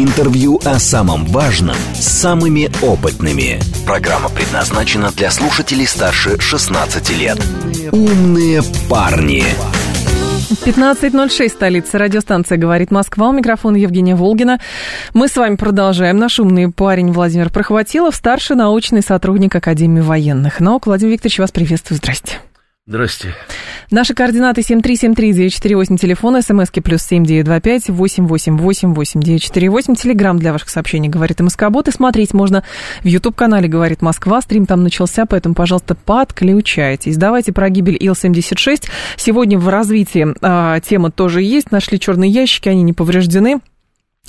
Интервью о самом важном с самыми опытными. Программа предназначена для слушателей старше 16 лет. Умные парни. 15.06, столица радиостанция «Говорит Москва». У микрофона Евгения Волгина. Мы с вами продолжаем. Наш умный парень Владимир Прохватилов, старший научный сотрудник Академии военных наук. Владимир Викторович, вас приветствую. Здрасте. Здрасте. Наши координаты 7373948, телефон, смски плюс 7925 888 8948, телеграмм для ваших сообщений «Говорит МСК-бот», и смотреть можно в YouTube-канале «Говорит Москва», стрим там начался, поэтому, пожалуйста, подключайтесь. Давайте про гибель Ил-76. Сегодня в развитии а, тема тоже есть, нашли черные ящики, они не повреждены.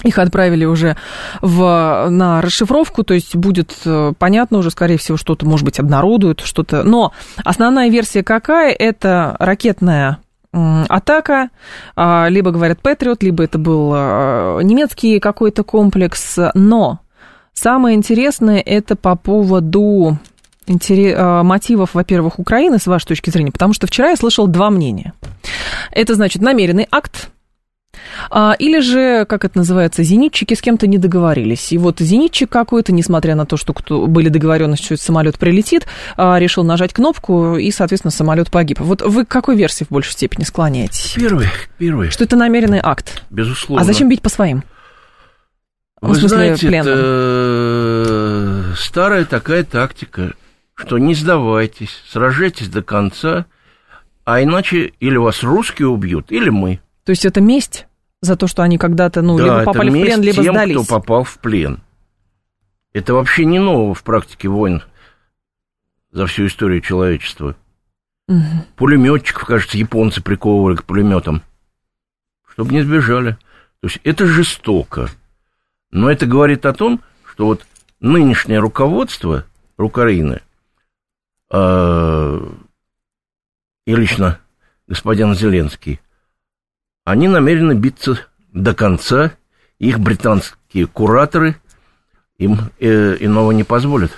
Их отправили уже в, на расшифровку, то есть будет э, понятно уже, скорее всего, что-то, может быть, обнародуют, что-то. Но основная версия какая? Это ракетная атака, а, либо говорят Патриот, либо это был э, немецкий какой-то комплекс. Но самое интересное это по поводу э, мотивов, во-первых, Украины, с вашей точки зрения, потому что вчера я слышал два мнения. Это значит намеренный акт, а, или же, как это называется, зенитчики с кем-то не договорились. И вот зенитчик какой-то, несмотря на то, что кто, были договоренности, что самолет прилетит, а, решил нажать кнопку, и, соответственно, самолет погиб. Вот вы к какой версии в большей степени склоняетесь? Первый, первый. Что это намеренный акт? Безусловно. А зачем бить по своим? Вы смысле, знаете, пленным? это старая такая тактика, что не сдавайтесь, сражайтесь до конца, а иначе или вас русские убьют, или мы. То есть это месть? За то, что они когда-то, ну, да, либо попали в плен, либо тем, сдались. кто попал в плен. Это вообще не нового в практике войн за всю историю человечества. Угу. Пулеметчиков, кажется, японцы приковывали к пулеметам, чтобы не сбежали. То есть это жестоко. Но это говорит о том, что вот нынешнее руководство Украины э, и лично господин Зеленский они намерены биться до конца. Их британские кураторы им э, иного не позволят.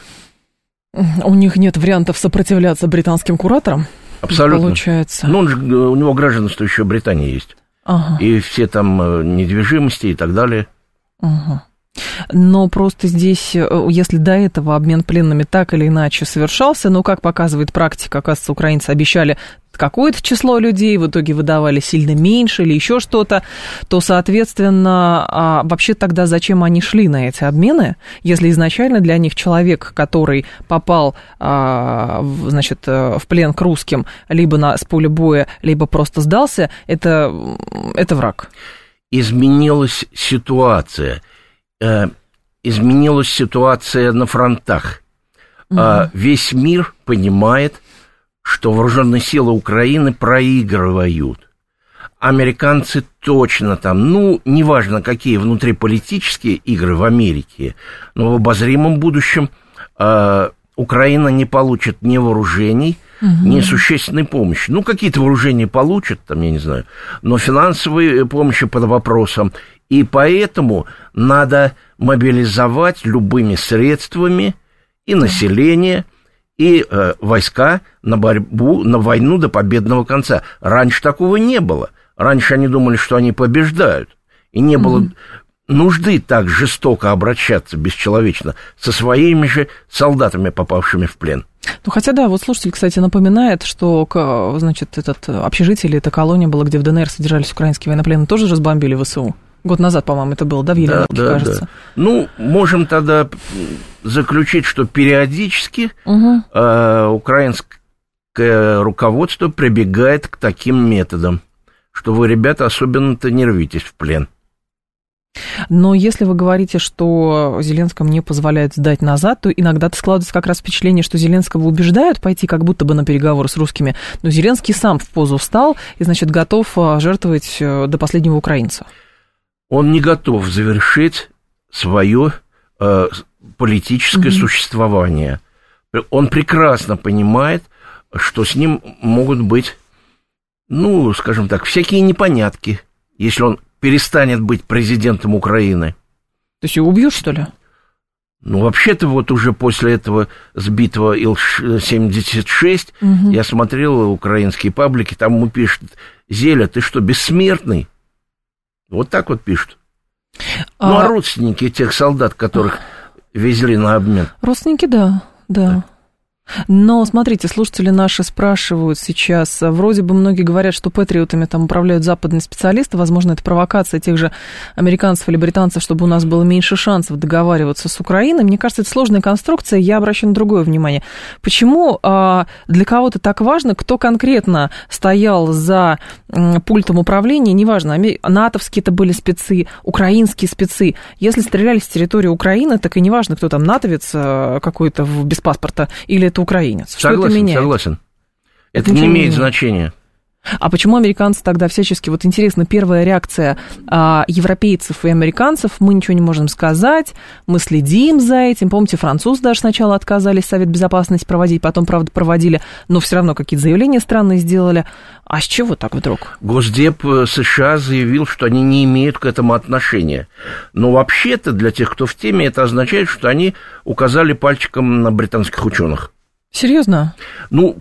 У них нет вариантов сопротивляться британским кураторам? Абсолютно. Получается. Ну, он же, у него гражданство еще Британии есть. Ага. И все там э, недвижимости и так далее. Ага. Но просто здесь, э, если до этого обмен пленными так или иначе совершался, но, как показывает практика, оказывается, украинцы обещали какое-то число людей, в итоге выдавали сильно меньше или еще что-то, то, соответственно, а вообще тогда зачем они шли на эти обмены, если изначально для них человек, который попал, а, значит, э, в плен к русским, либо на, с поля боя, либо просто сдался, это, это враг? Изменилась ситуация – э, изменилась ситуация на фронтах. Угу. Э, весь мир понимает, что вооруженные силы Украины проигрывают. Американцы точно там, ну, неважно, какие внутриполитические игры в Америке, но в обозримом будущем э, Украина не получит ни вооружений, угу. ни существенной помощи. Ну, какие-то вооружения получат, там, я не знаю, но финансовой помощи под вопросом. И поэтому надо мобилизовать любыми средствами и население, и э, войска на борьбу, на войну до победного конца. Раньше такого не было. Раньше они думали, что они побеждают. И не mm-hmm. Нужды так жестоко обращаться бесчеловечно со своими же солдатами, попавшими в плен. Ну, хотя, да, вот слушатель, кстати, напоминает, что, значит, этот общежитие или эта колония была, где в ДНР содержались украинские военнопленные, тоже разбомбили ВСУ. Год назад, по-моему, это было, да, в Еленовке, да, да, кажется. Да. Ну, можем тогда заключить, что периодически угу. э, украинское руководство прибегает к таким методам, что вы, ребята, особенно-то не рвитесь в плен. Но если вы говорите, что Зеленскому не позволяют сдать назад, то иногда-то складывается как раз впечатление, что Зеленского убеждают пойти как будто бы на переговоры с русскими, но Зеленский сам в позу встал и, значит, готов э, жертвовать э, до последнего украинца он не готов завершить свое, э, политическое угу. существование. Он прекрасно понимает, что с ним могут быть, ну, скажем так, всякие непонятки, если он перестанет быть президентом Украины. То есть его убьют, что ли? Ну, вообще-то вот уже после этого сбитого Ил-76 угу. я смотрел украинские паблики, там ему пишут, Зеля, ты что, бессмертный? Вот так вот пишут. А... Ну, а родственники тех солдат, которых везли на обмен? Родственники, да, да. Но, смотрите, слушатели наши спрашивают сейчас, вроде бы многие говорят, что патриотами там управляют западные специалисты, возможно, это провокация тех же американцев или британцев, чтобы у нас было меньше шансов договариваться с Украиной. Мне кажется, это сложная конструкция, я обращаю на другое внимание. Почему а, для кого-то так важно, кто конкретно стоял за пультом управления, неважно, натовские это были спецы, украинские спецы. Если стреляли с территории Украины, так и неважно, кто там натовец а, какой-то без паспорта или это украинец. Что согласен, это меняет? Согласен. Это, это не имеет значения. А почему американцы тогда всячески, вот интересно, первая реакция а, европейцев и американцев, мы ничего не можем сказать, мы следим за этим. Помните, французы даже сначала отказались Совет Безопасности проводить, потом, правда, проводили, но все равно какие-то заявления странные сделали. А с чего так вдруг? Госдеп э, США заявил, что они не имеют к этому отношения. Но вообще-то, для тех, кто в теме, это означает, что они указали пальчиком на британских ученых. Серьезно? Ну,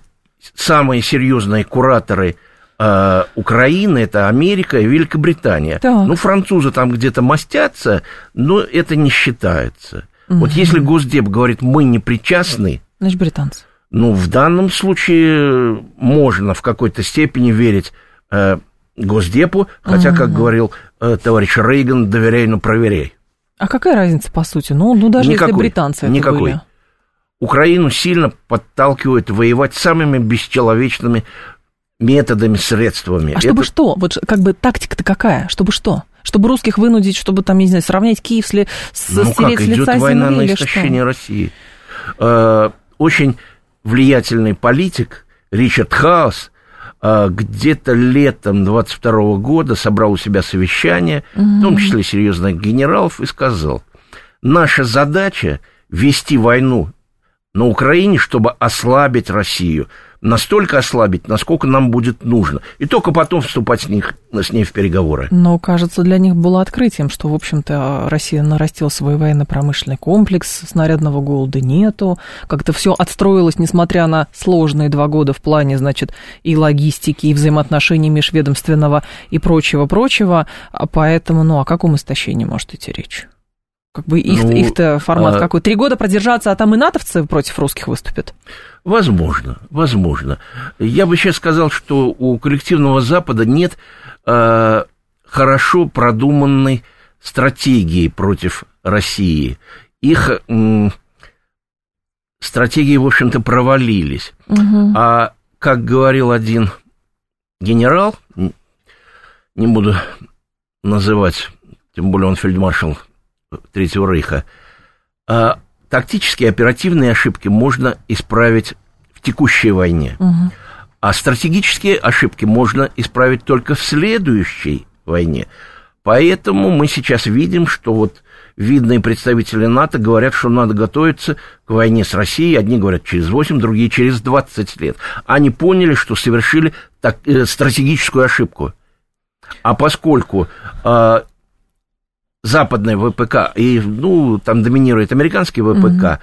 самые серьезные кураторы э, Украины это Америка и Великобритания. Так. Ну, французы там где-то мастятся, но это не считается. Угу. Вот если Госдеп говорит, мы не причастны. Значит, британцы. Ну, в данном случае можно в какой-то степени верить э, Госдепу, хотя, угу. как говорил э, товарищ Рейган, доверяй, но проверяй. А какая разница, по сути? Ну, ну даже никакой, если британцы это никакой. были. Украину сильно подталкивают воевать самыми бесчеловечными методами, средствами. А чтобы Это... что? Вот как бы тактика-то какая? Чтобы что? Чтобы русских вынудить, чтобы там, я не знаю, сравнять Киев с, с ну как, с идет война земли, на истощение России. Э, очень влиятельный политик Ричард Хаус э, где-то летом 22 года собрал у себя совещание, угу. в том числе серьезных генералов, и сказал, наша задача вести войну на Украине, чтобы ослабить Россию. Настолько ослабить, насколько нам будет нужно. И только потом вступать с, них, с ней в переговоры. Но, кажется, для них было открытием, что, в общем-то, Россия нарастила свой военно-промышленный комплекс, снарядного голода нету, как-то все отстроилось, несмотря на сложные два года в плане, значит, и логистики, и взаимоотношений межведомственного, и прочего-прочего. А поэтому, ну, о каком истощении может идти речь? Как бы их, ну, их-то формат а... какой? Три года продержаться, а там и натовцы против русских выступят? Возможно, возможно. Я бы сейчас сказал, что у коллективного Запада нет э, хорошо продуманной стратегии против России. Их э, стратегии, в общем-то, провалились. Угу. А как говорил один генерал, не буду называть, тем более он фельдмаршал Третьего Рейха, а тактические оперативные ошибки можно исправить в текущей войне. Угу. А стратегические ошибки можно исправить только в следующей войне. Поэтому мы сейчас видим, что вот видные представители НАТО говорят, что надо готовиться к войне с Россией. Одни говорят через 8, другие через 20 лет. Они поняли, что совершили так, э, стратегическую ошибку. А поскольку э, западный ВПК, и, ну, там доминирует американский ВПК,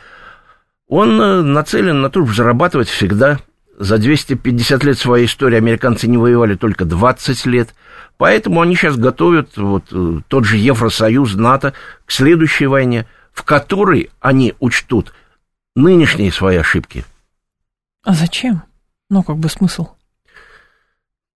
угу. он э, нацелен на то, чтобы зарабатывать всегда. За 250 лет своей истории американцы не воевали только 20 лет. Поэтому они сейчас готовят вот, э, тот же Евросоюз, НАТО к следующей войне, в которой они учтут нынешние свои ошибки. А зачем? Ну, как бы смысл?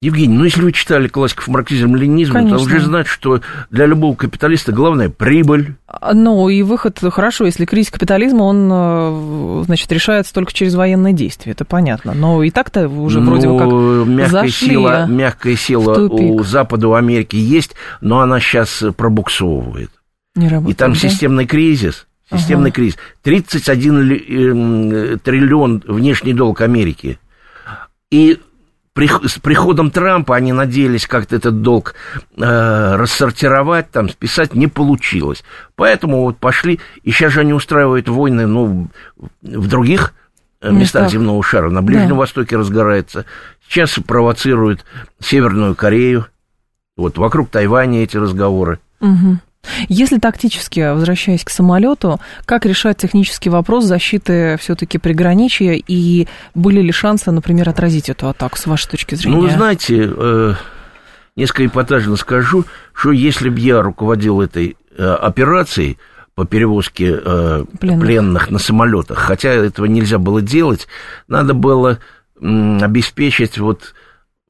Евгений, ну если вы читали классиков марксизма ленинизма, то уже знать, что для любого капиталиста главное прибыль. Ну и выход хорошо, если кризис капитализма, он, э, значит, решается только через военные действия, это понятно. Но и так-то уже ну, вроде бы как мягкая зашли сила, мягкая сила у Запада, у Америки есть, но она сейчас пробуксовывает. Не работает, и там да? системный кризис. Системный ага. кризис. 31 эм, триллион внешний долг Америки. И при, с приходом Трампа они надеялись как-то этот долг э, рассортировать, там, списать, не получилось. Поэтому вот пошли, и сейчас же они устраивают войны, ну, в других местах, местах земного шара. На Ближнем да. Востоке разгорается. Сейчас провоцируют Северную Корею. Вот вокруг Тайваня эти разговоры. Угу. Если тактически, возвращаясь к самолету, как решать технический вопрос защиты все-таки приграничья и были ли шансы, например, отразить эту атаку с вашей точки зрения? Ну, вы знаете, э, несколько эпатажно скажу, что если бы я руководил этой э, операцией по перевозке э, пленных. пленных на самолетах, хотя этого нельзя было делать, надо было обеспечить вот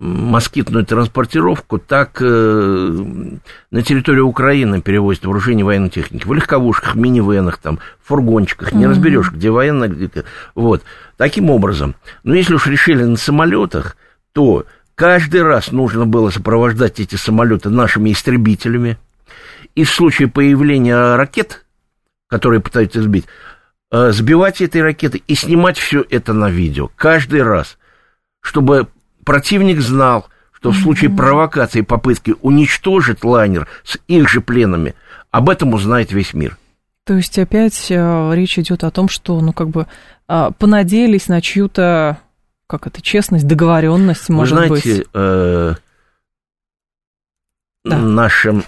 москитную транспортировку, так э, на территорию Украины перевозят вооружение военной техники. В легковушках, минивенах, там, фургончиках. Не разберешь, где военная, где... Вот. Таким образом. Но если уж решили на самолетах, то каждый раз нужно было сопровождать эти самолеты нашими истребителями. И в случае появления ракет, которые пытаются сбить, э, сбивать этой ракеты и снимать все это на видео. Каждый раз чтобы противник знал, что в случае провокации попытки уничтожить лайнер с их же пленами, об этом узнает весь мир. То есть опять э, речь идет о том, что, ну, как бы э, понадеялись на чью-то, как это, честность, договоренность, может Вы знаете, быть. Э, да. нашим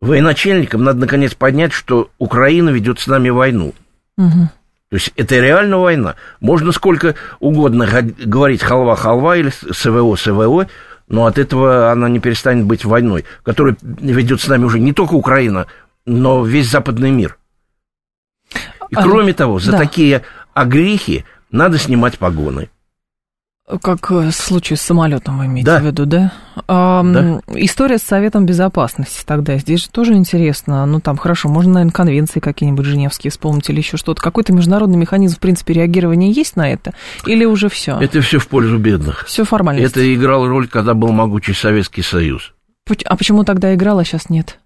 военачальникам надо наконец понять, что Украина ведет с нами войну. Угу. То есть это реально война. Можно сколько угодно говорить халва-халва или СВО-СВО, но от этого она не перестанет быть войной, которая ведет с нами уже не только Украина, но весь западный мир. И а, кроме того, за да. такие огрехи надо снимать погоны. Как в случае с самолетом вы имеете да. в виду, да? А, да? История с Советом Безопасности тогда. Здесь же тоже интересно. Ну, там, хорошо, можно, наверное, конвенции какие-нибудь женевские вспомнить или еще что-то. Какой-то международный механизм, в принципе, реагирования есть на это? Или уже все? Это все в пользу бедных. Все формально. Это играло роль, когда был могучий Советский Союз. А почему тогда играл, а сейчас нет?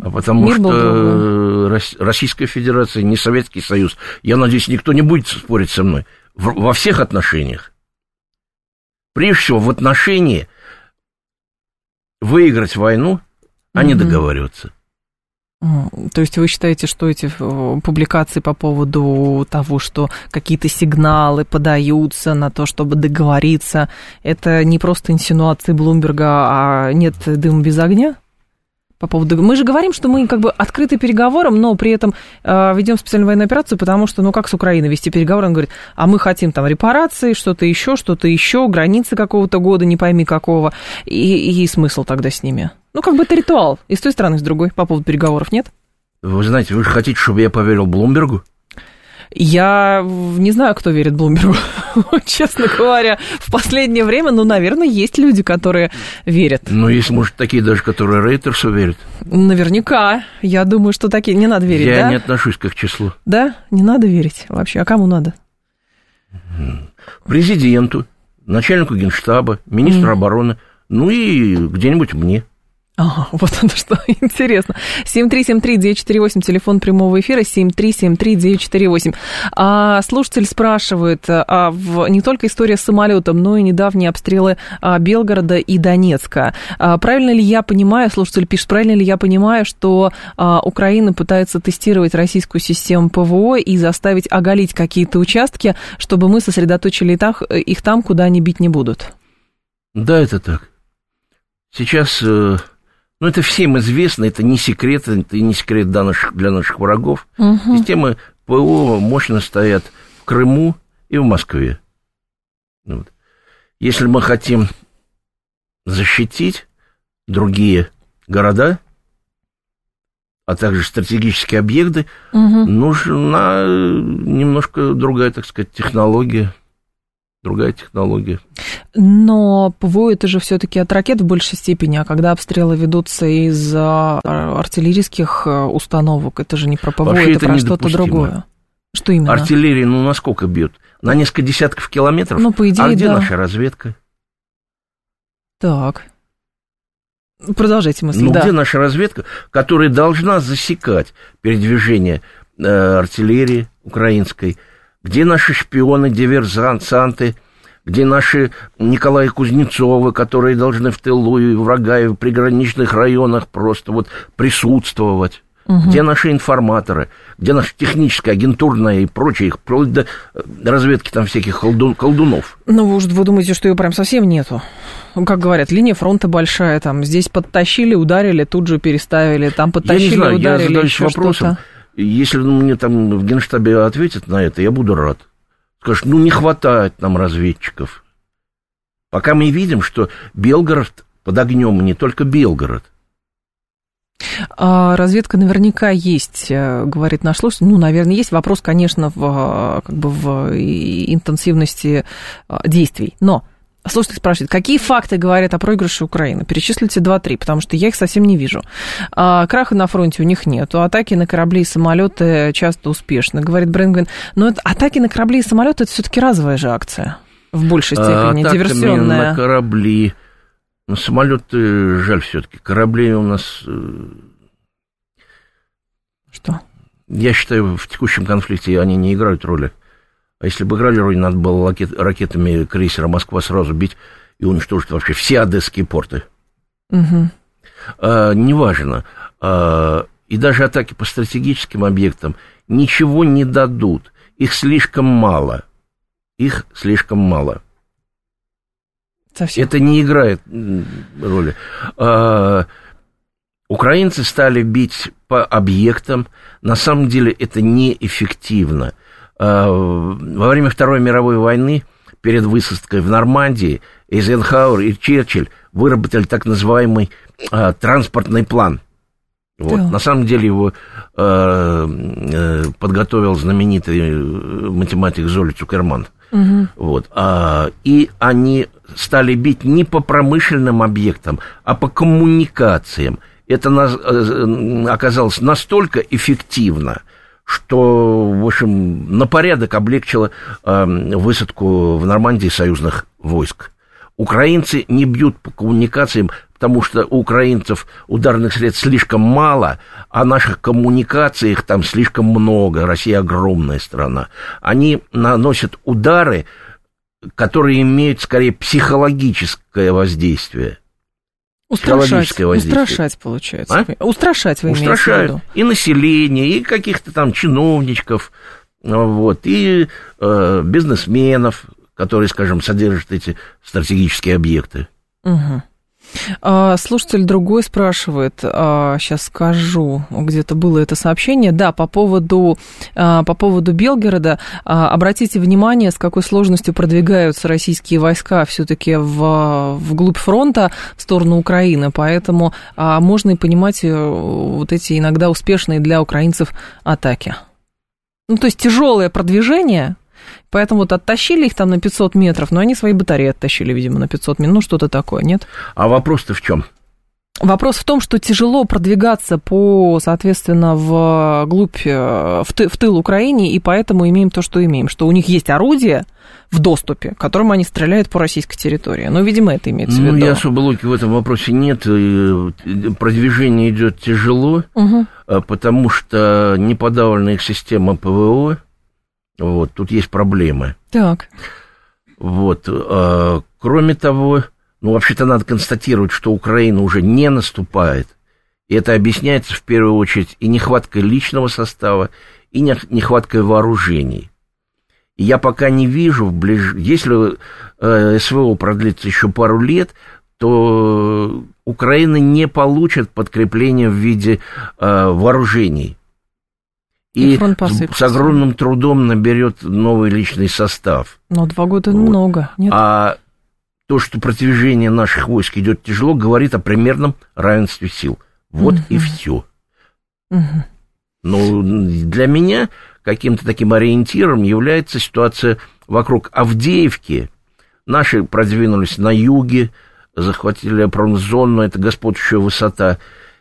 А потому Мир что Российская Федерация не Советский Союз. Я надеюсь, никто не будет спорить со мной. Во всех отношениях прежде всего в отношении выиграть войну, а не договариваться. То есть вы считаете, что эти э, публикации по поводу того, что какие-то сигналы подаются на то, чтобы договориться, это не просто инсинуации Блумберга, а нет дыма без огня? По поводу... Мы же говорим, что мы как бы открыты переговорам, но при этом э, ведем специальную военную операцию, потому что, ну, как с Украиной вести переговоры? Он говорит, а мы хотим там репарации, что-то еще, что-то еще, границы какого-то года, не пойми какого, и, и смысл тогда с ними. Ну, как бы это ритуал, и с той стороны, и с другой, по поводу переговоров, нет? Вы знаете, вы же хотите, чтобы я поверил Блумбергу? Я не знаю, кто верит Блумбергу, честно говоря. В последнее время, ну, наверное, есть люди, которые верят. Ну, есть, может, такие даже, которые Рейтерсу верят. Наверняка. Я думаю, что такие не надо верить, Я да? не отношусь к их числу. Да? Не надо верить вообще. А кому надо? Президенту, начальнику генштаба, министру mm. обороны, ну и где-нибудь мне. Ага, вот оно что, интересно. 7373948, телефон прямого эфира, 7373948. А, слушатель спрашивает, а, в, не только история с самолетом, но и недавние обстрелы а, Белгорода и Донецка. А, правильно ли я понимаю, слушатель пишет, правильно ли я понимаю, что а, Украина пытается тестировать российскую систему ПВО и заставить оголить какие-то участки, чтобы мы сосредоточили их, их там, куда они бить не будут? Да, это так. Сейчас... Э ну, это всем известно, это не секрет, это не секрет для наших, для наших врагов. Угу. Системы ПО мощно стоят в Крыму и в Москве. Вот. Если мы хотим защитить другие города, а также стратегические объекты, угу. нужна немножко другая, так сказать, технология другая технология. Но ПВО это же все-таки от ракет в большей степени, а когда обстрелы ведутся из а, артиллерийских э, установок, это же не про ПВО, Вообще это, это про что-то другое. Что именно? Артиллерия, ну, насколько бьет? На несколько десятков километров? Ну, по идее, А где да. наша разведка? Так. Продолжайте мысль. Ну, да. где наша разведка, которая должна засекать передвижение э, артиллерии украинской, Где наши шпионы, диверсанты, где наши Николай Кузнецовы, которые должны в тылу и врага, и в приграничных районах просто вот присутствовать. Угу. Где наши информаторы, где наша техническая, агентурная и прочее, вплоть до э, разведки там всяких колдун, колдунов. Ну, вы, вы думаете, что ее прям совсем нету? Как говорят, линия фронта большая, там здесь подтащили, ударили, тут же переставили, там подтащили, я не знаю, ударили, я задаюсь вопросом, что-то. Если мне там в Генштабе ответят на это, я буду рад. Скажут, ну, не хватает нам разведчиков. Пока мы видим, что Белгород под огнем, не только Белгород – а, разведка наверняка есть, э, говорит наш слушатель. Ну, наверное, есть. Вопрос, конечно, в, как бы в интенсивности а, действий. Но Слушатель спрашивает, какие факты говорят о проигрыше Украины? Перечислите 2-3, потому что я их совсем не вижу. А, краха на фронте у них нет. Атаки на корабли и самолеты часто успешны, говорит Брэнгвин. Но это, атаки на корабли и самолеты это все-таки разовая же акция. В большей степени, а, диверсионная. на корабли ну, самолеты жаль все-таки. Корабли у нас... Э, Что? Я считаю, в текущем конфликте они не играют роли. А если бы играли роль, надо было ракет, ракетами крейсера Москва сразу бить и уничтожить вообще все одесские порты. Угу. А, неважно. А, и даже атаки по стратегическим объектам ничего не дадут. Их слишком мало. Их слишком мало. Совсем. Это не играет роли. А, украинцы стали бить по объектам. На самом деле это неэффективно. А, во время Второй мировой войны перед высадкой в Нормандии Эйзенхауэр и Черчилль выработали так называемый а, транспортный план. Вот. Да. На самом деле его э, подготовил знаменитый э, математик Золи Цукерман. Угу. Вот. А, и они стали бить не по промышленным объектам, а по коммуникациям. Это на, э, оказалось настолько эффективно, что, в общем, на порядок облегчило э, высадку в Нормандии союзных войск. Украинцы не бьют по коммуникациям, потому что у украинцев ударных средств слишком мало, а наших коммуникаций их там слишком много. Россия огромная страна. Они наносят удары, которые имеют скорее психологическое воздействие. Устрашать, устрашать, получается. А? Устрашать вы Устрашают имеете в виду. и население, и каких-то там чиновничков, вот, и э, бизнесменов, которые, скажем, содержат эти стратегические объекты. Угу. А, слушатель другой спрашивает, сейчас а, скажу, где-то было это сообщение, да, по поводу, а, по поводу Белгорода, обратите внимание, с какой сложностью продвигаются российские войска все-таки в, вглубь фронта, в сторону Украины, поэтому можно и понимать э, вот эти иногда успешные для украинцев атаки. Ну, то есть тяжелое продвижение, Поэтому вот оттащили их там на 500 метров, но они свои батареи оттащили, видимо, на 500 метров. Ну, что-то такое, нет? А вопрос-то в чем? Вопрос в том, что тяжело продвигаться по, соответственно, в глубь, э, в, ты, в тыл Украине, и поэтому имеем то, что имеем, что у них есть орудие в доступе, которым они стреляют по российской территории. Ну, видимо, это имеется ну, в виду. Ну, особо логики в этом вопросе нет. Продвижение идет тяжело, угу. потому что не подавлена их система ПВО, вот, тут есть проблемы. Так. Вот, э, кроме того, ну, вообще-то надо констатировать, что Украина уже не наступает. И это объясняется в первую очередь и нехваткой личного состава, и нехваткой вооружений. И я пока не вижу, в ближ... если э, СВО продлится еще пару лет, то Украина не получит подкрепление в виде э, вооружений и, с огромным трудом наберет новый личный состав. Но два года вот. много, нет? А то, что продвижение наших войск идет тяжело, говорит о примерном равенстве сил. Вот угу. и все. Угу. Но для меня каким-то таким ориентиром является ситуация вокруг Авдеевки. Наши продвинулись на юге, захватили промзону, это господствующая высота.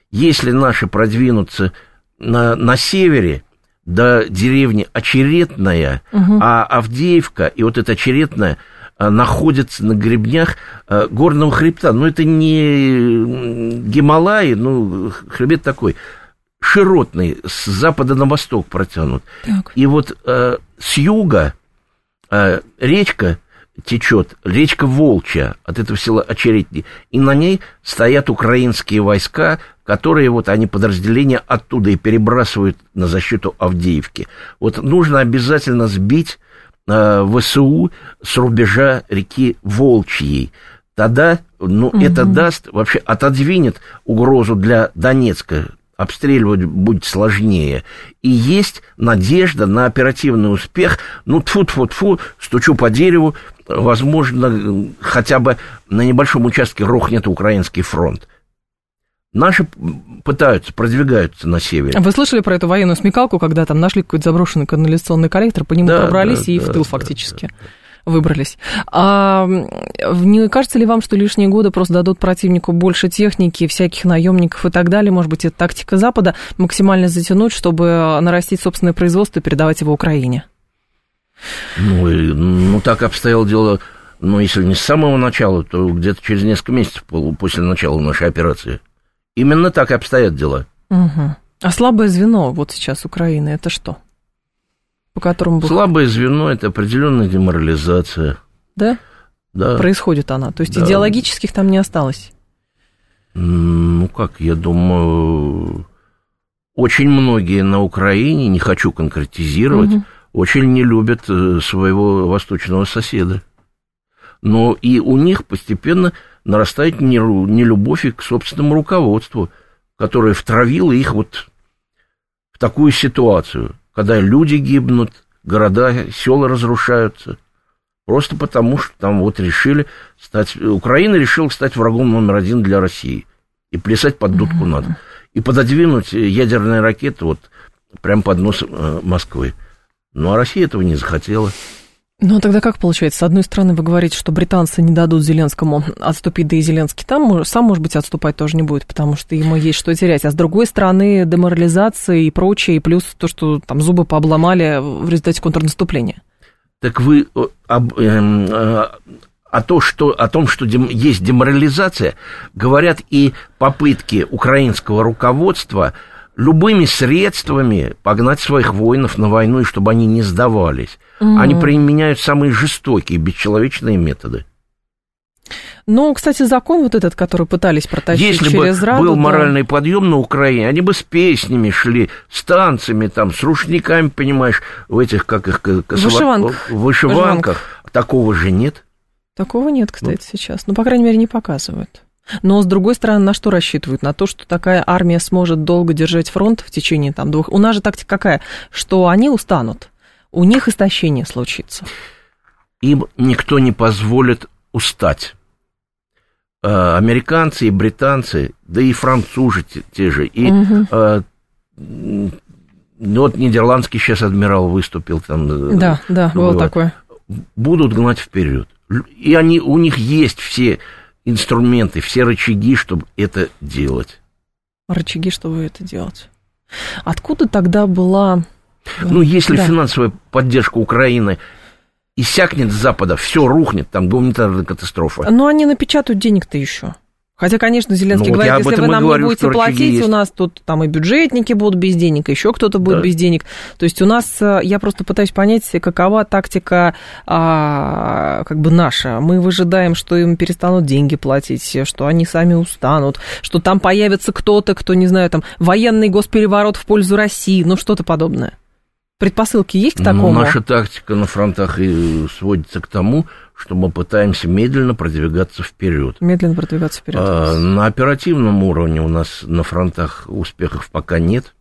Если наши продвинутся на, на севере, до деревни Очеретная, угу. а Авдеевка и вот эта Очеретная а, находятся на гребнях а, горного хребта. Но это не Гималаи, ну, хребет такой широтный, с запада на восток протянут. Так. И вот э, с юга э, речка течет, речка Волчья от этого села Очередни, и на ней стоят украинские войска, которые вот они подразделения оттуда и перебрасывают на защиту Авдеевки. Вот нужно обязательно сбить э, ВСУ с рубежа реки Волчьей. Тогда, ну, угу. это даст, вообще отодвинет угрозу для Донецка, обстреливать будет сложнее. И есть надежда на оперативный успех. Ну, тфу-тфу-тфу, стучу по дереву, возможно, хотя бы на небольшом участке рухнет украинский фронт. Наши пытаются, продвигаются на севере. Вы слышали про эту военную смекалку, когда там нашли какой-то заброшенный канализационный коллектор, по нему да, пробрались да, и да, в тыл да, фактически? Да, да выбрались. А не кажется ли вам, что лишние годы просто дадут противнику больше техники, всяких наемников и так далее? Может быть, это тактика Запада максимально затянуть, чтобы нарастить собственное производство и передавать его Украине? Ну, и, ну так обстояло дело, ну, если не с самого начала, то где-то через несколько месяцев после начала нашей операции. Именно так и обстоят дела. Угу. А слабое звено вот сейчас Украины, это что? По которому... Слабое звено – это определенная деморализация. Да? Да. Происходит она. То есть да. идеологических там не осталось? Ну, как, я думаю, очень многие на Украине, не хочу конкретизировать, угу. очень не любят э, своего восточного соседа. Но и у них постепенно нарастает нелюбовь к собственному руководству, которое втравило их вот в такую ситуацию – когда люди гибнут, города, села разрушаются. Просто потому, что там вот решили стать... Украина решила стать врагом номер один для России. И плясать под дудку mm-hmm. надо. И пододвинуть ядерные ракеты вот прямо под нос э, Москвы. Ну, а Россия этого не захотела. Ну, а тогда как получается? С одной стороны, вы говорите, что британцы не дадут Зеленскому отступить, да и Зеленский там сам, может быть, отступать тоже не будет, потому что ему есть что терять. А с другой стороны, деморализация и прочее, и плюс то, что там зубы пообломали в результате контрнаступления. Так вы об, э, э, о, то, что, о том, что дем, есть деморализация, говорят и попытки украинского руководства любыми средствами погнать своих воинов на войну, и чтобы они не сдавались. Mm. Они применяют самые жестокие, бесчеловечные методы. Ну, кстати, закон вот этот, который пытались протащить Если через бы Раду... был да. моральный подъем на Украине, они бы с песнями шли, с танцами, там, с рушниками, понимаешь, в этих, как их... Косово... Вышиванках. Вышиванках. Такого же нет. Такого нет, кстати, ну. сейчас. Ну, по крайней мере, не показывают. Но, с другой стороны, на что рассчитывают? На то, что такая армия сможет долго держать фронт в течение там, двух... У нас же тактика какая? Что они устанут, у них истощение случится. Им никто не позволит устать. Э, американцы и британцы, да и французы те, те же, и угу. э, ну, вот нидерландский сейчас адмирал выступил там. Э, да, да, было такое. Будут гнать вперед. И они, у них есть все инструменты, все рычаги, чтобы это делать. Рычаги, чтобы это делать. Откуда тогда была... Ну, если да. финансовая поддержка Украины иссякнет с Запада, все рухнет, там гуманитарная катастрофа. Но они напечатают денег-то еще. Хотя, конечно, Зеленский ну, говорит, если вы нам говорю, не будете платить, есть. у нас тут там и бюджетники будут без денег, еще кто-то будет да. без денег. То есть у нас, э, я просто пытаюсь понять, какова тактика а, как бы наша. Мы выжидаем, что им перестанут деньги платить, что они сами устанут, что там появится кто-то, кто, не знаю, там, военный госпереворот в пользу России, ну что-то подобное. Предпосылки есть к такому? Ну, наша тактика на фронтах и сводится к тому, что мы пытаемся медленно продвигаться вперед. Медленно продвигаться вперед. А, на оперативном уровне у нас на фронтах успехов пока нет.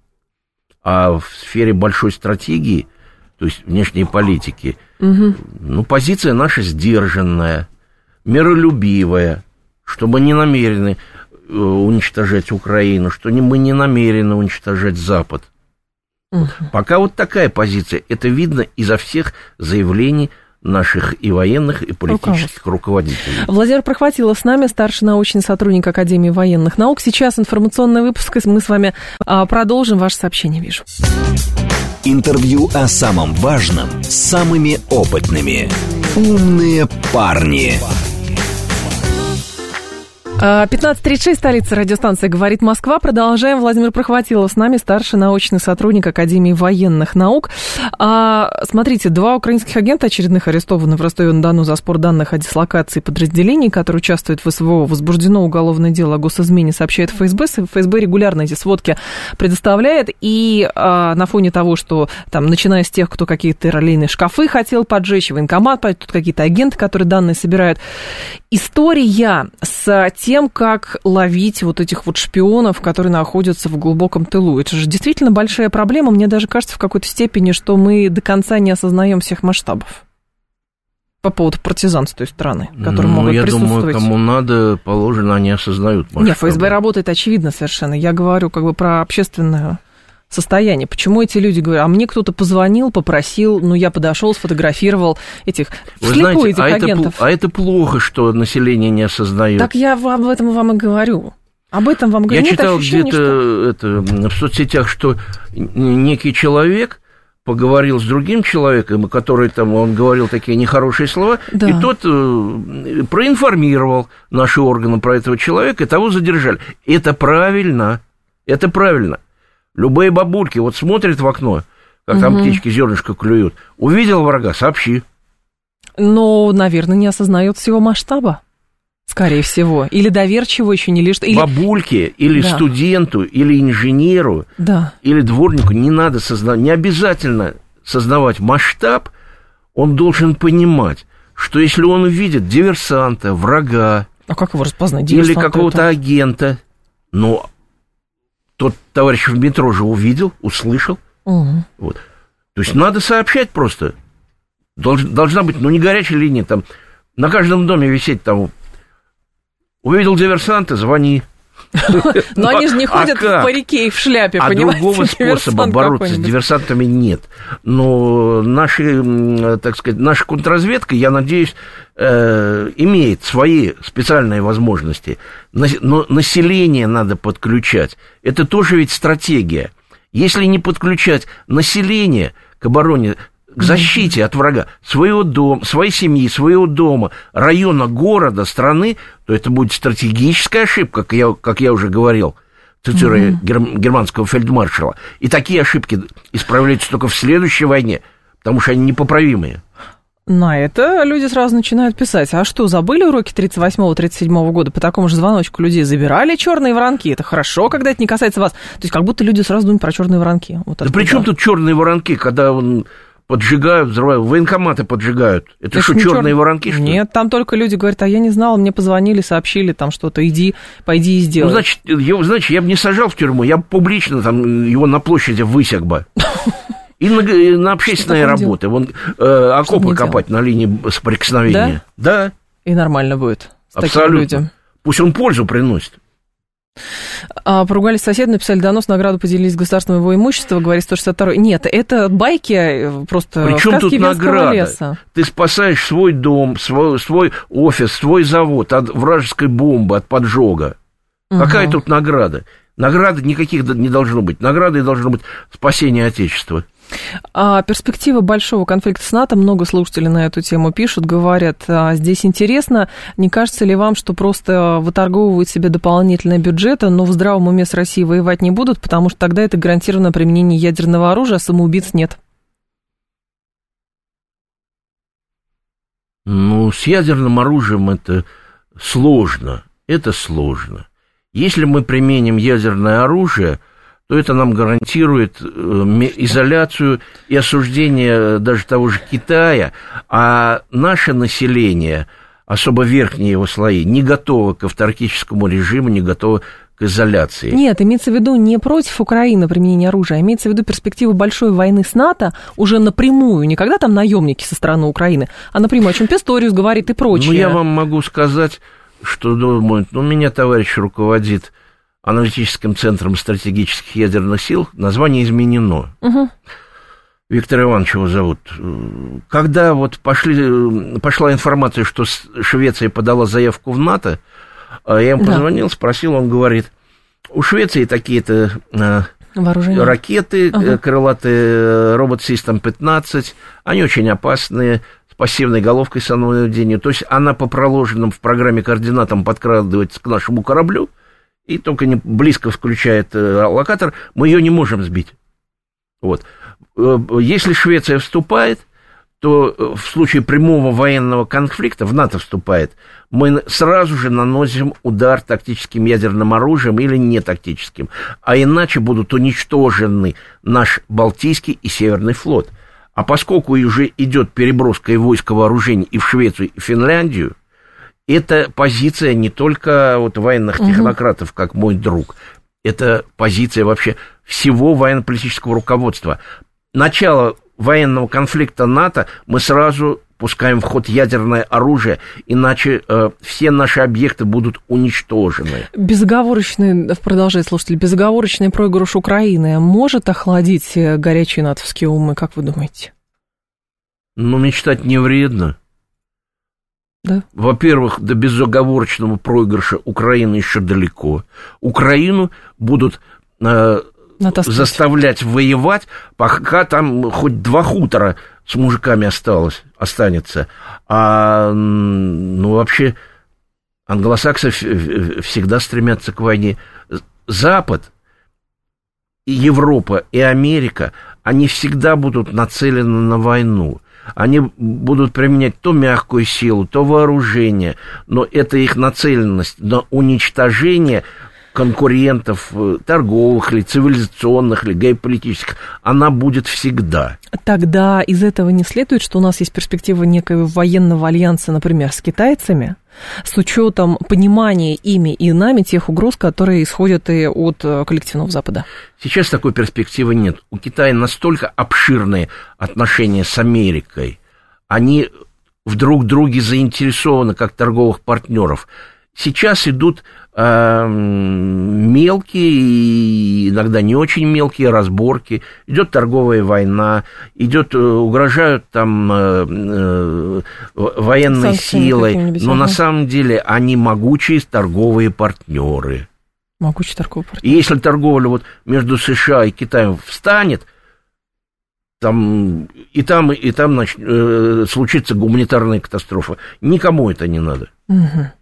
А в сфере большой стратегии, то есть внешней политики, угу. ну, позиция наша сдержанная, миролюбивая, что мы не намерены э, уничтожать Украину, что мы не намерены уничтожать Запад. Угу. Пока вот такая позиция. Это видно изо всех заявлений наших и военных, и политических руководителей. Владимир Прохватилов с нами, старший научный сотрудник Академии военных наук. Сейчас информационный выпуск, и мы с вами а, продолжим. Ваше сообщение вижу. Интервью о самом важном с самыми опытными. «Умные парни». 15.36, столица радиостанции «Говорит Москва». Продолжаем. Владимир Прохватилов с нами, старший научный сотрудник Академии военных наук. А, смотрите, два украинских агента очередных арестованы в Ростове-на-Дону за спор данных о дислокации подразделений, которые участвуют в СВО. Возбуждено уголовное дело о госизмене, сообщает ФСБ. ФСБ регулярно эти сводки предоставляет. И а, на фоне того, что там, начиная с тех, кто какие-то ролейные шкафы хотел поджечь, военкомат, тут какие-то агенты, которые данные собирают. История с тем, как ловить вот этих вот шпионов, которые находятся в глубоком тылу. Это же действительно большая проблема. Мне даже кажется в какой-то степени, что мы до конца не осознаем всех масштабов по поводу партизан с той стороны, которые ну, могут я присутствовать. думаю, кому надо, положено, они осознают масштабы. Нет, ФСБ работает очевидно совершенно. Я говорю как бы про общественное состояние. Почему эти люди говорят, а мне кто-то позвонил, попросил, ну, я подошел, сфотографировал этих, Вы знаете, этих а агентов. Это, а это плохо, что население не осознает. Так я об этом вам и говорю. Об этом вам говорю. Я Нет читал где-то что... это, в соцсетях, что некий человек поговорил с другим человеком, который там, он говорил такие нехорошие слова, да. и тот э, проинформировал наши органы про этого человека, и того задержали. Это правильно, это правильно. Любые бабульки вот смотрят в окно, как угу. там птички зернышко клюют. Увидел врага, сообщи. Но, наверное, не осознает всего масштаба. Скорее всего. Или доверчиво еще не лишь... Или... Бабульке, или да. студенту, или инженеру, да. или дворнику не надо сознавать, не обязательно сознавать масштаб, он должен понимать, что если он увидит диверсанта, врага... А как его распознать? Или какого-то это... агента, ну, тот товарищ в метро же увидел, услышал. Угу. Вот. То есть надо сообщать просто. Долж, должна быть, ну, не горячая линия, там, на каждом доме висеть там, увидел диверсанта, звони. Но они же не а ходят по реке и в шляпе, а понимаете? другого способа бороться с диверсантами нет. Но наши, так сказать, наша контрразведка, я надеюсь, э, имеет свои специальные возможности. Но население надо подключать. Это тоже ведь стратегия. Если не подключать население к обороне, к защите от врага своего дома, своей семьи, своего дома, района, города, страны, то это будет стратегическая ошибка, как я, как я уже говорил, цитируя гер, германского фельдмаршала. И такие ошибки исправляются только в следующей войне, потому что они непоправимые. На это люди сразу начинают писать. А что, забыли уроки 38-37 года? По такому же звоночку людей забирали черные воронки. Это хорошо, когда это не касается вас. То есть как будто люди сразу думают про черные воронки. Вот да при чем тут черные воронки, когда он поджигают, взрывают, военкоматы поджигают. Это, это что, черные чер... воронки, что Нет, там только люди говорят, а я не знал, мне позвонили, сообщили там что-то, иди, пойди и сделай. Ну, значит, я, значит, я бы не сажал в тюрьму, я бы публично там его на площади высек бы. И на, на общественные работы. Вон, э, окопы копать на линии соприкосновения. Да? Да. И нормально будет с Абсолютно. таким людям. Пусть он пользу приносит. А, поругались соседи, написали донос, награду поделились с государственного его имущества, говорит 162 Нет, это байки э, просто Причем тут награда? Леса. Ты спасаешь свой дом, свой, свой офис, свой завод от вражеской бомбы, от поджога. Угу. Какая тут награда? Награды никаких не должно быть. Наградой должно быть спасение Отечества. А перспектива большого конфликта с НАТО, много слушателей на эту тему пишут, говорят, а, здесь интересно, не кажется ли вам, что просто выторговывают себе дополнительные бюджеты, но в здравом уме с Россией воевать не будут, потому что тогда это гарантированное применение ядерного оружия, а самоубийц нет? Ну, с ядерным оружием это сложно, это сложно. Если мы применим ядерное оружие, то это нам гарантирует э, изоляцию и осуждение даже того же Китая, а наше население, особо верхние его слои, не готово к автаркическому режиму, не готово к изоляции. Нет, имеется в виду не против Украины применение оружия, а имеется в виду перспективу большой войны с НАТО уже напрямую, не когда там наемники со стороны Украины, а напрямую, о чем Писториус говорит и прочее. Ну, я вам могу сказать, что думают, ну, меня товарищ руководит аналитическим центром стратегических ядерных сил, название изменено. Угу. Виктор Иванович его зовут. Когда вот пошли, пошла информация, что Швеция подала заявку в НАТО, а я ему да. позвонил, спросил, он говорит, у Швеции такие-то а, Вооружение. ракеты, ага. крылатые робот System 15, они очень опасные, пассивной головкой с наведения. То есть она по проложенным в программе координатам подкрадывается к нашему кораблю, и только не близко включает э, локатор, мы ее не можем сбить. Вот. Э, если Швеция вступает, то э, в случае прямого военного конфликта, в НАТО вступает, мы сразу же наносим удар тактическим ядерным оружием или не тактическим. А иначе будут уничтожены наш Балтийский и Северный флот. А поскольку уже идет переброска войск вооружений и в Швецию, и в Финляндию, это позиция не только вот военных технократов, как мой друг, это позиция вообще всего военно-политического руководства. Начало военного конфликта НАТО мы сразу пускаем в ход ядерное оружие, иначе э, все наши объекты будут уничтожены. Безоговорочный, продолжает слушатель, безоговорочный проигрыш Украины может охладить э, горячие натовские умы, как вы думаете? Ну, мечтать не вредно. Да. Во-первых, до безоговорочного проигрыша Украины еще далеко. Украину будут э, заставлять воевать, пока там хоть два хутора с мужиками осталось, останется. А, ну, вообще, англосаксы всегда стремятся к войне. Запад, и Европа, и Америка, они всегда будут нацелены на войну. Они будут применять то мягкую силу, то вооружение, но это их нацеленность на уничтожение конкурентов, э, торговых или цивилизационных, или геополитических, она будет всегда. Тогда из этого не следует, что у нас есть перспектива некого военного альянса, например, с китайцами, с учетом понимания ими и нами тех угроз, которые исходят и от э, коллективного Запада? Сейчас такой перспективы нет. У Китая настолько обширные отношения с Америкой, они в друг друге заинтересованы как торговых партнеров. Сейчас идут мелкие и иногда не очень мелкие разборки, идет торговая война, идет, э, угрожают там э, э, военной силой, но на самом деле они могучие торговые партнеры. Могучие торговые партнеры. И если торговля вот между США и Китаем встанет, там и там, и там значит, случится гуманитарная катастрофа. Никому это не надо. Угу.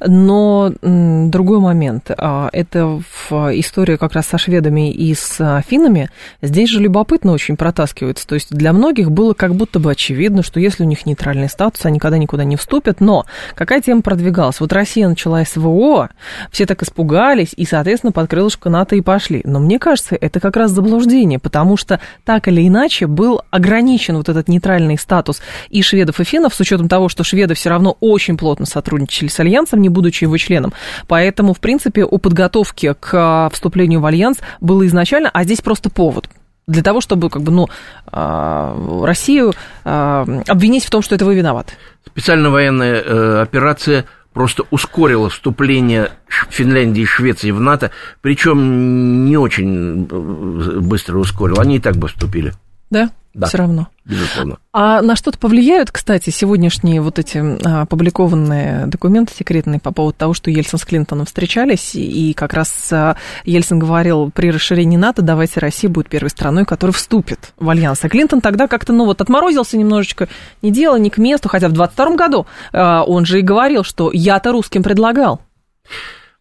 Но другой момент, а, это в истории как раз со шведами и с финнами, здесь же любопытно очень протаскивается. То есть для многих было как будто бы очевидно, что если у них нейтральный статус, они никогда никуда не вступят. Но какая тема продвигалась? Вот Россия начала СВО, все так испугались, и, соответственно, под крылышко НАТО и пошли. Но мне кажется, это как раз заблуждение, потому что так или иначе был ограничен вот этот нейтральный статус и шведов, и финнов, с учетом того, что шведы все равно очень плотно сотрудничали с альянсом, не будучи его членом. Поэтому, в принципе, о подготовке к а, вступлению в альянс было изначально, а здесь просто повод для того, чтобы как бы, ну, а, Россию а, обвинить в том, что это вы виноваты. Специальная военная э, операция просто ускорила вступление Финляндии и Швеции в НАТО, причем не очень э, быстро ускорила. Они и так бы вступили. Да? Да. Все равно. Безусловно. А на что-то повлияют, кстати, сегодняшние вот эти а, опубликованные документы секретные по поводу того, что Ельцин с Клинтоном встречались, и как раз а, Ельцин говорил, при расширении НАТО давайте Россия будет первой страной, которая вступит в альянс. А Клинтон тогда как-то, ну вот, отморозился немножечко, не дело, не к месту, хотя в 22 году а, он же и говорил, что я-то русским предлагал.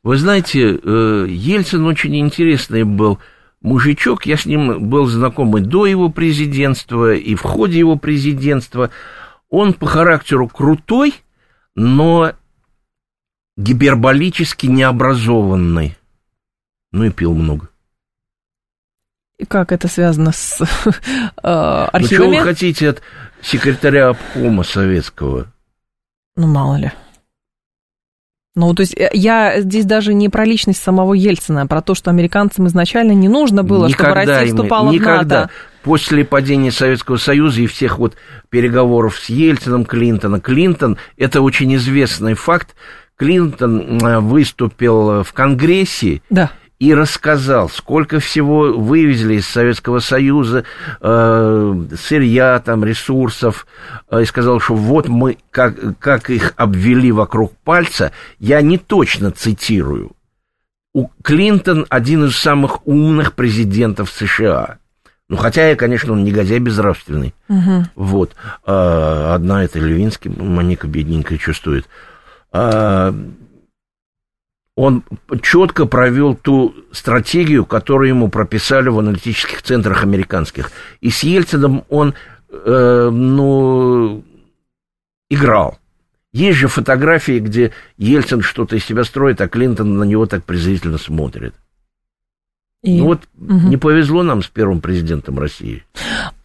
Вы знаете, э, Ельцин очень интересный был мужичок, я с ним был знаком и до его президентства, и в ходе его президентства. Он по характеру крутой, но гиперболически необразованный. Ну и пил много. И как это связано с э, архивами? Ну, что вы хотите от секретаря обкома советского? Ну, мало ли. Ну, то есть э, я здесь даже не про личность самого Ельцина, а про то, что американцам изначально не нужно было, никогда чтобы Россия вступала им, никогда. в НАТО. После падения Советского Союза и всех вот переговоров с Ельцином, Клинтона. Клинтон, это очень известный факт, Клинтон э, выступил в Конгрессе, да и рассказал, сколько всего вывезли из Советского Союза э, сырья, там, ресурсов, э, и сказал, что вот мы, как, как их обвели вокруг пальца, я не точно цитирую. У Клинтон один из самых умных президентов США. Ну, хотя, конечно, он негодяй безнравственный. Угу. Вот. А, одна это Левинский, Моника бедненькая чувствует. А, он четко провел ту стратегию, которую ему прописали в аналитических центрах американских. И с Ельцином он, э, ну, играл. Есть же фотографии, где Ельцин что-то из себя строит, а Клинтон на него так презрительно смотрит. И... Ну вот угу. не повезло нам с первым президентом России.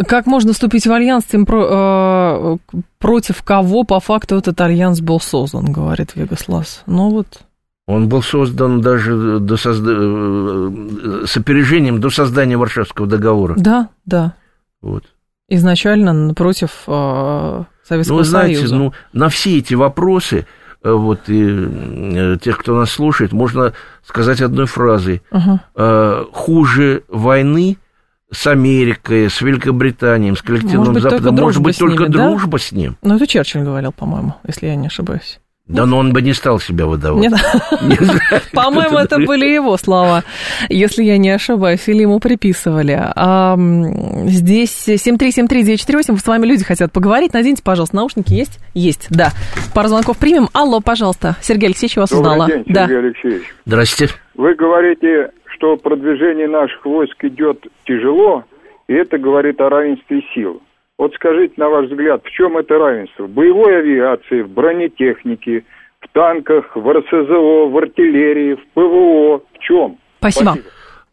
Как можно вступить в альянс, тем про, э, против кого по факту этот альянс был создан, говорит Вегас Ну вот. Он был создан даже до созда... Э, с опережением до создания Варшавского договора. Да, да. Вот. Изначально против э, Советского ну, знаете, Союза. Ну, на все эти вопросы, э, вот и э, тех, кто нас слушает, можно сказать одной фразой. Uh-huh. Хуже войны с Америкой, с Великобританией, с коллективным может быть, Западом, может быть, только ними, дружба да? с ним. Ну, это Черчилль говорил, по-моему, если я не ошибаюсь. Да, но он бы не стал себя выдавать. По-моему, это были его слова, если я не ошибаюсь, или ему приписывали. Здесь 7373948, с вами люди хотят поговорить. Наденьте, пожалуйста, наушники есть? Есть, да. Пару звонков примем. Алло, пожалуйста. Сергей Алексеевич вас узнала. Добрый день, Сергей Алексеевич. Здрасте. Вы говорите, что продвижение наших войск идет тяжело, и это говорит о равенстве сил. Вот скажите, на ваш взгляд, в чем это равенство? В боевой авиации, в бронетехнике, в танках, в РСЗО, в артиллерии, в ПВО. В чем? Спасибо. Спасибо.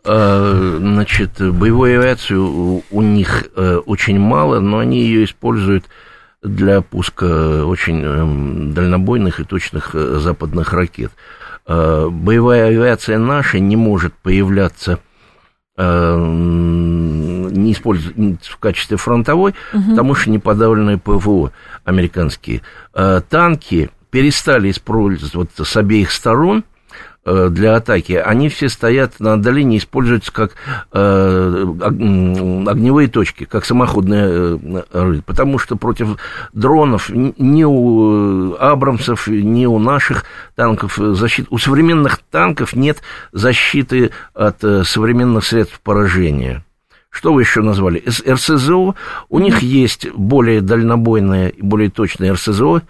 А, значит, боевой авиацию у них э, очень мало, но они ее используют для пуска очень эм, дальнобойных и точных э, западных ракет. Боевая авиация наша не может появляться Э, не используют в качестве фронтовой, угу. потому что не подавленные ПВО американские. Э, танки перестали использовать с обеих сторон – для атаки, они все стоят на отдалении, используются как э, огневые точки, как самоходные орудия. Потому что против дронов ни у Абрамсов, ни у наших танков защиты, у современных танков нет защиты от э, современных средств поражения. Что вы еще назвали? РСЗО. У них есть более дальнобойные и более точные РСЗО,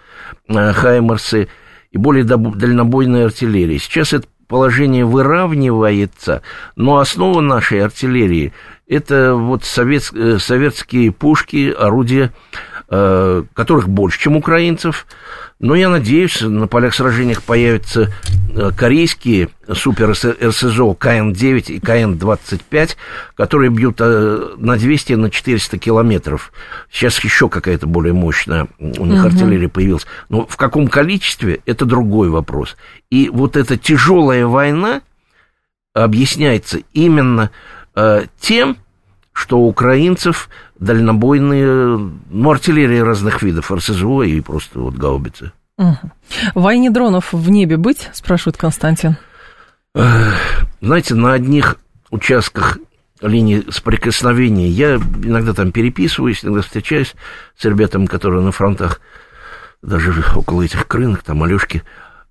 Хаймерсы, и более дальнобойной артиллерии. Сейчас это положение выравнивается, но основа нашей артиллерии это вот совет, э, советские пушки, орудия, э, которых больше, чем украинцев, но я надеюсь, на полях сражениях появятся э, корейские супер РСЗО КН-9 и КН-25, которые бьют на 200 на 400 километров. Сейчас еще какая-то более мощная у них угу. артиллерия появилась. Но в каком количестве, это другой вопрос. И вот эта тяжелая война объясняется именно тем, что у украинцев дальнобойные, ну, артиллерия разных видов, РСЗО и просто вот гаубицы. Угу. Войне дронов в небе быть, спрашивает Константин? Знаете, на одних участках линии соприкосновения я иногда там переписываюсь, иногда встречаюсь с ребятами, которые на фронтах, даже около этих крынок, там, Алешки,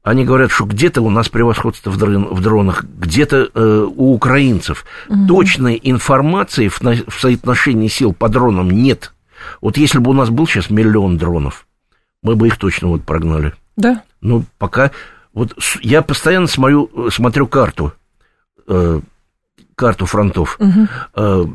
они говорят, что где-то у нас превосходство в, дрон, в дронах, где-то э, у украинцев. Угу. Точной информации в, в соотношении сил по дронам нет. Вот если бы у нас был сейчас миллион дронов, мы бы их точно вот прогнали. Да. Ну, пока... Вот я постоянно смотрю, смотрю карту, э, карту фронтов. Угу. Э,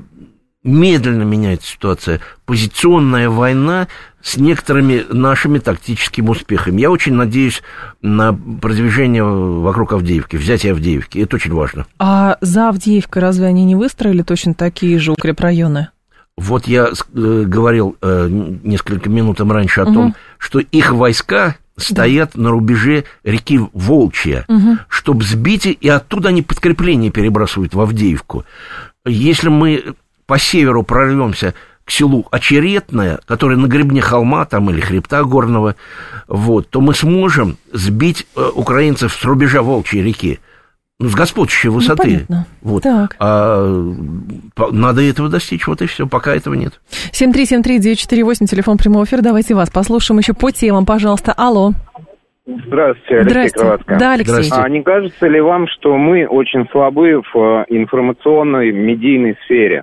медленно меняется ситуация. Позиционная война с некоторыми нашими тактическими успехами. Я очень надеюсь на продвижение вокруг Авдеевки, взятие Авдеевки. Это очень важно. А за Авдеевкой разве они не выстроили точно такие же укрепрайоны? Вот я э, говорил э, несколько минут раньше о угу. том, что их войска стоят да. на рубеже реки Волчья, угу. чтобы сбить, и оттуда они подкрепление перебрасывают в Авдеевку. Если мы по северу прорвемся к селу Очеретное, которое на гребне холма там или хребта горного, вот, то мы сможем сбить э, украинцев с рубежа Волчьей реки. Ну, с господствующей ну, высоты. Ну, вот. Так. А, надо этого достичь, вот и все, пока этого нет. 7373948, телефон прямого эфира, давайте вас послушаем еще по темам, пожалуйста. Алло. Здравствуйте, Алексей Здрасте. Кроватко. Да, Алексей. А не кажется ли вам, что мы очень слабы в э, информационной, медийной сфере?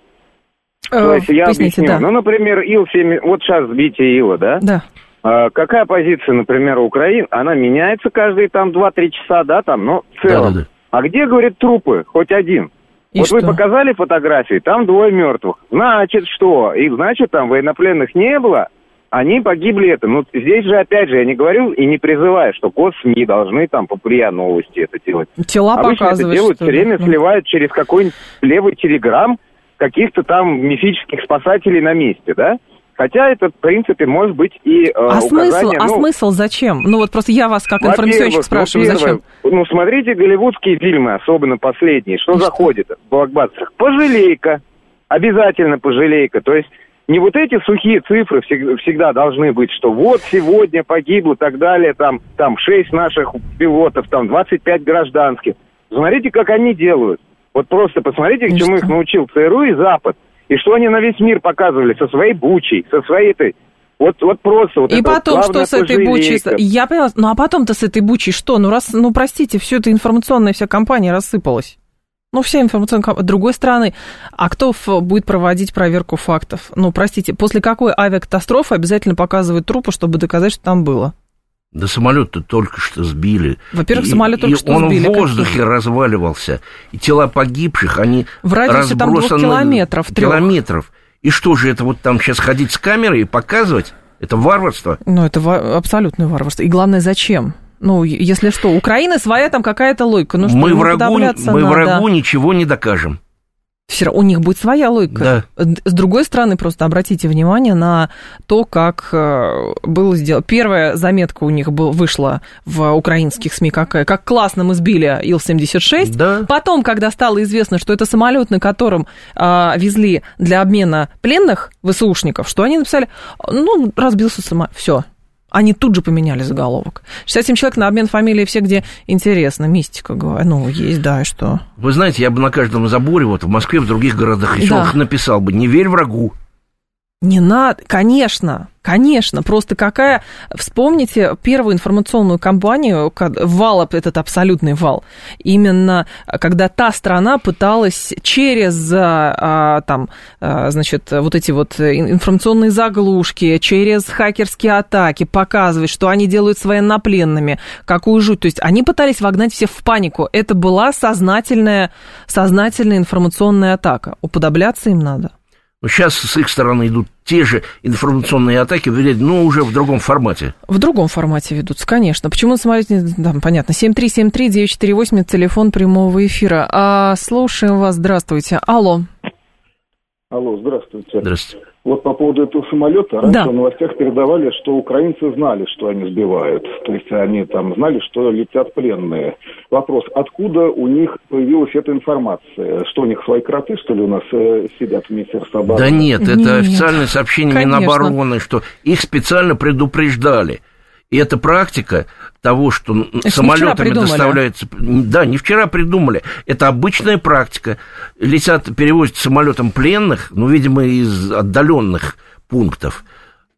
То есть я поясните, объясню. да. Ну, например, Ил-7, вот сейчас сбитие Ила, да? Да. А, какая позиция, например, Украины? Она меняется каждые там 2-3 часа, да, там, но в целом. Да-да-да. А где, говорит, трупы? Хоть один. И вот вы что? показали фотографии, там двое мертвых. Значит, что? Их, значит, там военнопленных не было, они погибли это. Ну, здесь же, опять же, я не говорю и не призываю, что КОСМИ должны там по ПРИА новости это делать. Тела Обычно это показывают, делают, что все время Ну. сливают через какой-нибудь левый телеграм каких-то там мифических спасателей на месте, да? Хотя это, в принципе, может быть и э, А смысл, указание, а ну, смысл зачем? Ну вот просто я вас как информационщик во-первых, спрашиваю, ну, зачем? Ну, смотрите голливудские фильмы, особенно последние. Что И что? заходит в блокбастерах? Пожалейка. Обязательно пожалейка. То есть не вот эти сухие цифры всегда, всегда должны быть, что вот сегодня погибло, так далее, там, там 6 наших пилотов, там 25 гражданских. Смотрите, как они делают. Вот просто посмотрите, к И чему их научил ЦРУ и Запад. И что они на весь мир показывали со своей бучей, со своей этой... Вот, вот просто вот И это вот потом, что с этой бучей... Я поняла, ну а потом-то с этой бучей что? Ну раз, ну простите, все это информационная вся компания рассыпалась. Ну, вся информационная компания. Другой стороны, а кто будет проводить проверку фактов? Ну, простите, после какой авиакатастрофы обязательно показывают трупы, чтобы доказать, что там было? Да самолет-то только что сбили. Во-первых, И- самолет только и что он сбили. в Какие? воздухе разваливался. И тела погибших, они В радиусе там двух километров, трёх. Километров. И что же это вот там сейчас ходить с камерой и показывать? Это варварство. Ну, это ва- абсолютное варварство. И главное, зачем? Ну, если что, у Украины своя там какая-то логика. Ну что, мы врагу, мы надо. врагу ничего не докажем. Все равно у них будет своя логика. Да. С другой стороны, просто обратите внимание на то, как э, было сделано. Первая заметка у них был, вышла в украинских СМИ, какая, как классно мы сбили Ил-76. Да. Потом, когда стало известно, что это самолет, на котором а, везли для обмена пленных ВСУшников, что они написали, ну, разбился самолет, все. Они тут же поменяли заголовок. 67 человек на обмен фамилии все, где интересно. Мистика, говорю. Ну, есть, да, и что? Вы знаете, я бы на каждом заборе, вот в Москве, в других городах и Да. написал бы, не верь врагу. Не надо, конечно, конечно. Просто какая... Вспомните первую информационную кампанию, вал, этот абсолютный вал, именно а, когда та страна пыталась через, а, а, там, а, значит, вот эти вот ин- информационные заглушки, через хакерские атаки показывать, что они делают с военнопленными, какую жуть. То есть они пытались вогнать всех в панику. Это была сознательная, сознательная информационная атака. Уподобляться им надо. Но сейчас с их стороны идут те же информационные атаки, но уже в другом формате. В другом формате ведутся, конечно. Почему смотрите, да, понятно. 7373948, это телефон прямого эфира. А, слушаем вас, здравствуйте. Алло. Алло, здравствуйте. Здравствуйте. Вот по поводу этого самолета, раньше Да. в новостях передавали, что украинцы знали, что они сбивают. То есть они там знали, что летят пленные. Вопрос, откуда у них появилась эта информация? Что у них свои кроты, что ли, у нас э, сидят в Министерстве обороны? Да нет, это Нет. официальное сообщение Конечно. Минобороны, что их специально предупреждали. И это практика того, что вчера самолетами придумали. доставляется... Да, не вчера придумали. Это обычная практика. Летят, перевозят самолетом пленных, ну, видимо, из отдаленных пунктов,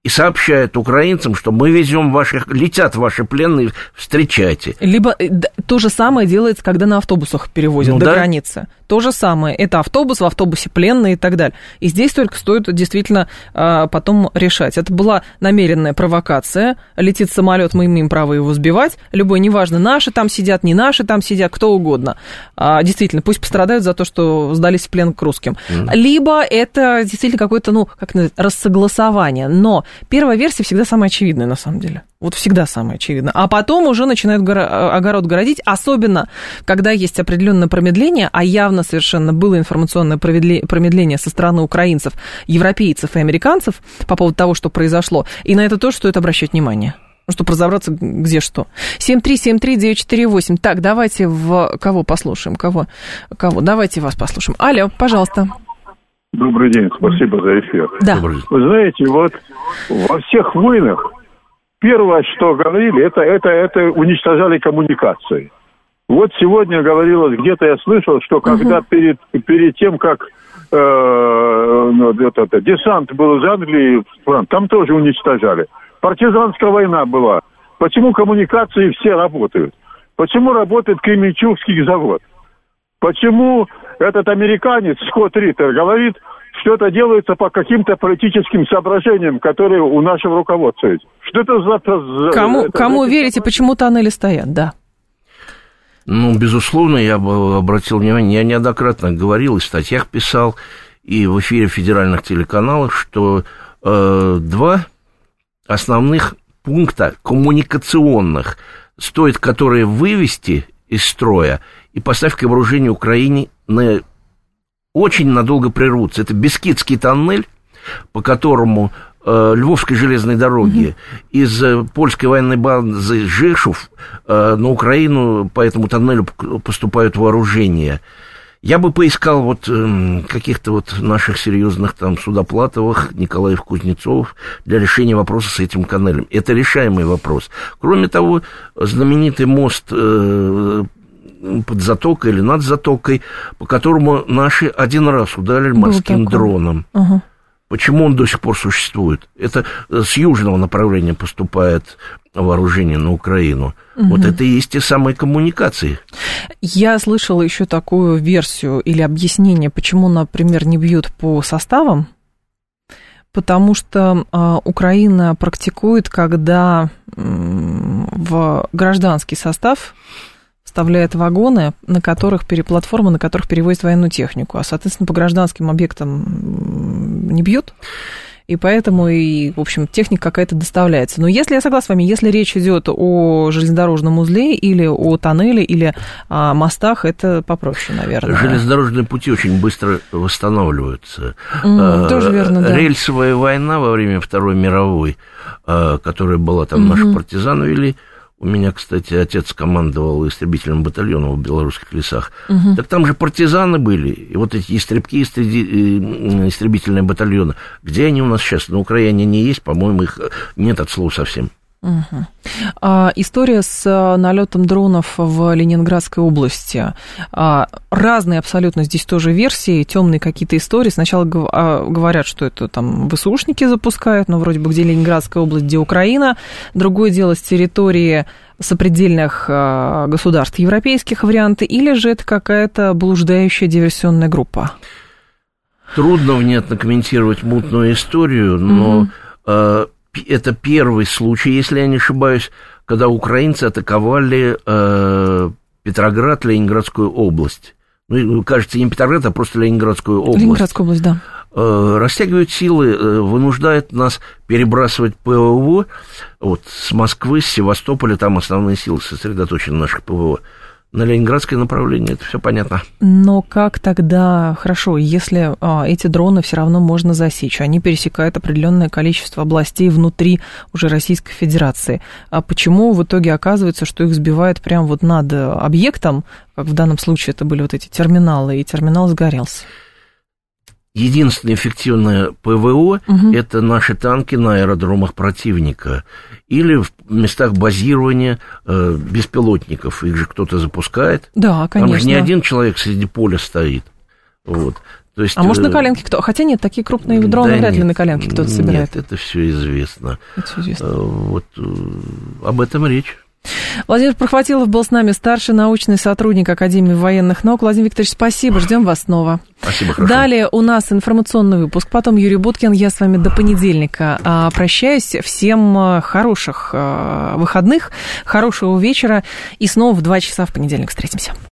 и сообщают украинцам, что мы везем ваших... Летят ваши пленные, встречайте. Либо э, то же самое делается, когда на автобусах перевозят Ну до да. границы. То же самое. Это автобус, в автобусе пленные и так далее. И здесь только стоит действительно а, потом решать. Это была намеренная провокация. Летит самолет, мы имеем право его сбивать. Любой, неважно, наши там сидят, не наши там сидят, кто угодно. А, действительно, пусть пострадают за то, что сдались в плен к русским. Либо это действительно какое-то, ну, как называется, рассогласование. Но первая версия всегда самая очевидная, на самом деле. Вот всегда самое очевидное. А потом уже начинают горо- огород городить, особенно когда есть определенное промедление, а явно совершенно было информационное промедление со стороны украинцев, европейцев и американцев по поводу того, что произошло. И на это тоже стоит обращать внимание. Ну, чтобы разобраться, где что. 7373948. Так, давайте в кого послушаем? Кого? Кого? Давайте вас послушаем. Алло, пожалуйста. Добрый день, спасибо за эфир. Да. Вы знаете, вот во всех войнах первое, что говорили, это, это, это уничтожали коммуникации. Вот сегодня говорилось, где-то я слышал, что когда перед, перед тем, как э, ну, вот это, десант был из Англии, там тоже уничтожали. Партизанская война была. Почему коммуникации все работают? Почему работает Кременчугский завод? Почему этот американец Скотт Риттер говорит, что это делается по каким-то политическим соображениям, которые у нашего руководства есть. Что это за... за Кому, это, кому это, верите, почему тоннели стоят, да? Ну, безусловно, я бы обратил внимание, я неоднократно говорил, и в статьях писал, и в эфире федеральных телеканалов, что э, два основных пункта коммуникационных, стоит которые вывести из строя и поставить к вооружению Украине на очень надолго прервутся. Это Бескидский тоннель, по которому э, Львовской железной дороги mm-hmm. из э, польской военной базы Жешув э, на Украину по этому тоннелю поступают вооружения. Я бы поискал вот э, каких-то вот наших серьезных там Судоплатовых, Николаев Кузнецов для решения вопроса с этим тоннелем. Это решаемый вопрос. Кроме того, знаменитый мост э, под затокой или над затокой, по которому наши один раз ударили морским дроном. Угу. Почему он до сих пор существует? Это с южного направления поступает вооружение на Украину. Угу. Вот это и есть те самые коммуникации. Я слышала еще такую версию или объяснение, почему, например, не бьют по составам. Потому что э, Украина практикует, когда э, в гражданский состав вставляет вагоны, на которых, платформы, на которых перевозят военную технику, а, соответственно, по гражданским объектам не бьют, и поэтому, и, в общем, техника какая-то доставляется. Но если, я согласна с вами, если речь идет о железнодорожном узле или о тоннеле, или о мостах, это попроще, наверное. Железнодорожные пути очень быстро восстанавливаются. Mm, тоже верно, да. Рельсовая война во время Второй мировой, а, которая была там, mm-hmm. наши партизаны вели, у меня, кстати, отец командовал истребительным батальоном в белорусских лесах. Угу. Так там же партизаны были, и вот эти истребки, э, истребительные батальоны. Где они у нас сейчас? На Украине не есть, по-моему, их нет от слова совсем. Угу. А, история с а, налетом дронов в Ленинградской области. А, разные абсолютно здесь тоже версии, темные какие-то истории. Сначала а, говорят, что это там ВСУшники запускают, но вроде бы где Ленинградская область, где Украина. Другое дело с территории сопредельных а, государств европейских варианты, или же это какая-то блуждающая диверсионная группа? Трудно внятно комментировать мутную историю, но угу это первый случай, если я не ошибаюсь, когда украинцы атаковали э, Петроград, Ленинградскую область. Ну, кажется, не Петроград, а просто Ленинградскую область. Ленинградскую область, да. Э, растягивают силы, э, вынуждают нас перебрасывать ПВО вот, с Москвы, с Севастополя, там основные силы сосредоточены наших ПВО на ленинградское направление, это все понятно. Но как тогда, хорошо, если а, эти дроны все равно можно засечь, они пересекают определенное количество областей внутри уже Российской Федерации, а почему в итоге оказывается, что их сбивают прямо вот над объектом, как в данном случае это были вот эти терминалы, и терминал сгорелся? Единственное эффективное ПВО угу. это наши танки на аэродромах противника или в местах базирования э, беспилотников. Их же кто-то запускает. Да, конечно. Там же не один человек среди поля стоит. Вот. То есть, а может на э, коленке кто? Хотя нет, такие крупные дроны да вряд нет, ли на коленке кто-то собирает. Нет, это все известно. Это все известно. Э, вот э, об этом речь. Владимир Прохватилов был с нами, старший научный сотрудник Академии военных наук. Владимир Викторович, спасибо, ждем вас снова. Спасибо, хорошо. Далее у нас информационный выпуск, потом Юрий Буткин. Я с вами до понедельника а, прощаюсь. Всем а, хороших а, выходных, хорошего вечера и снова в 2 часа в понедельник встретимся.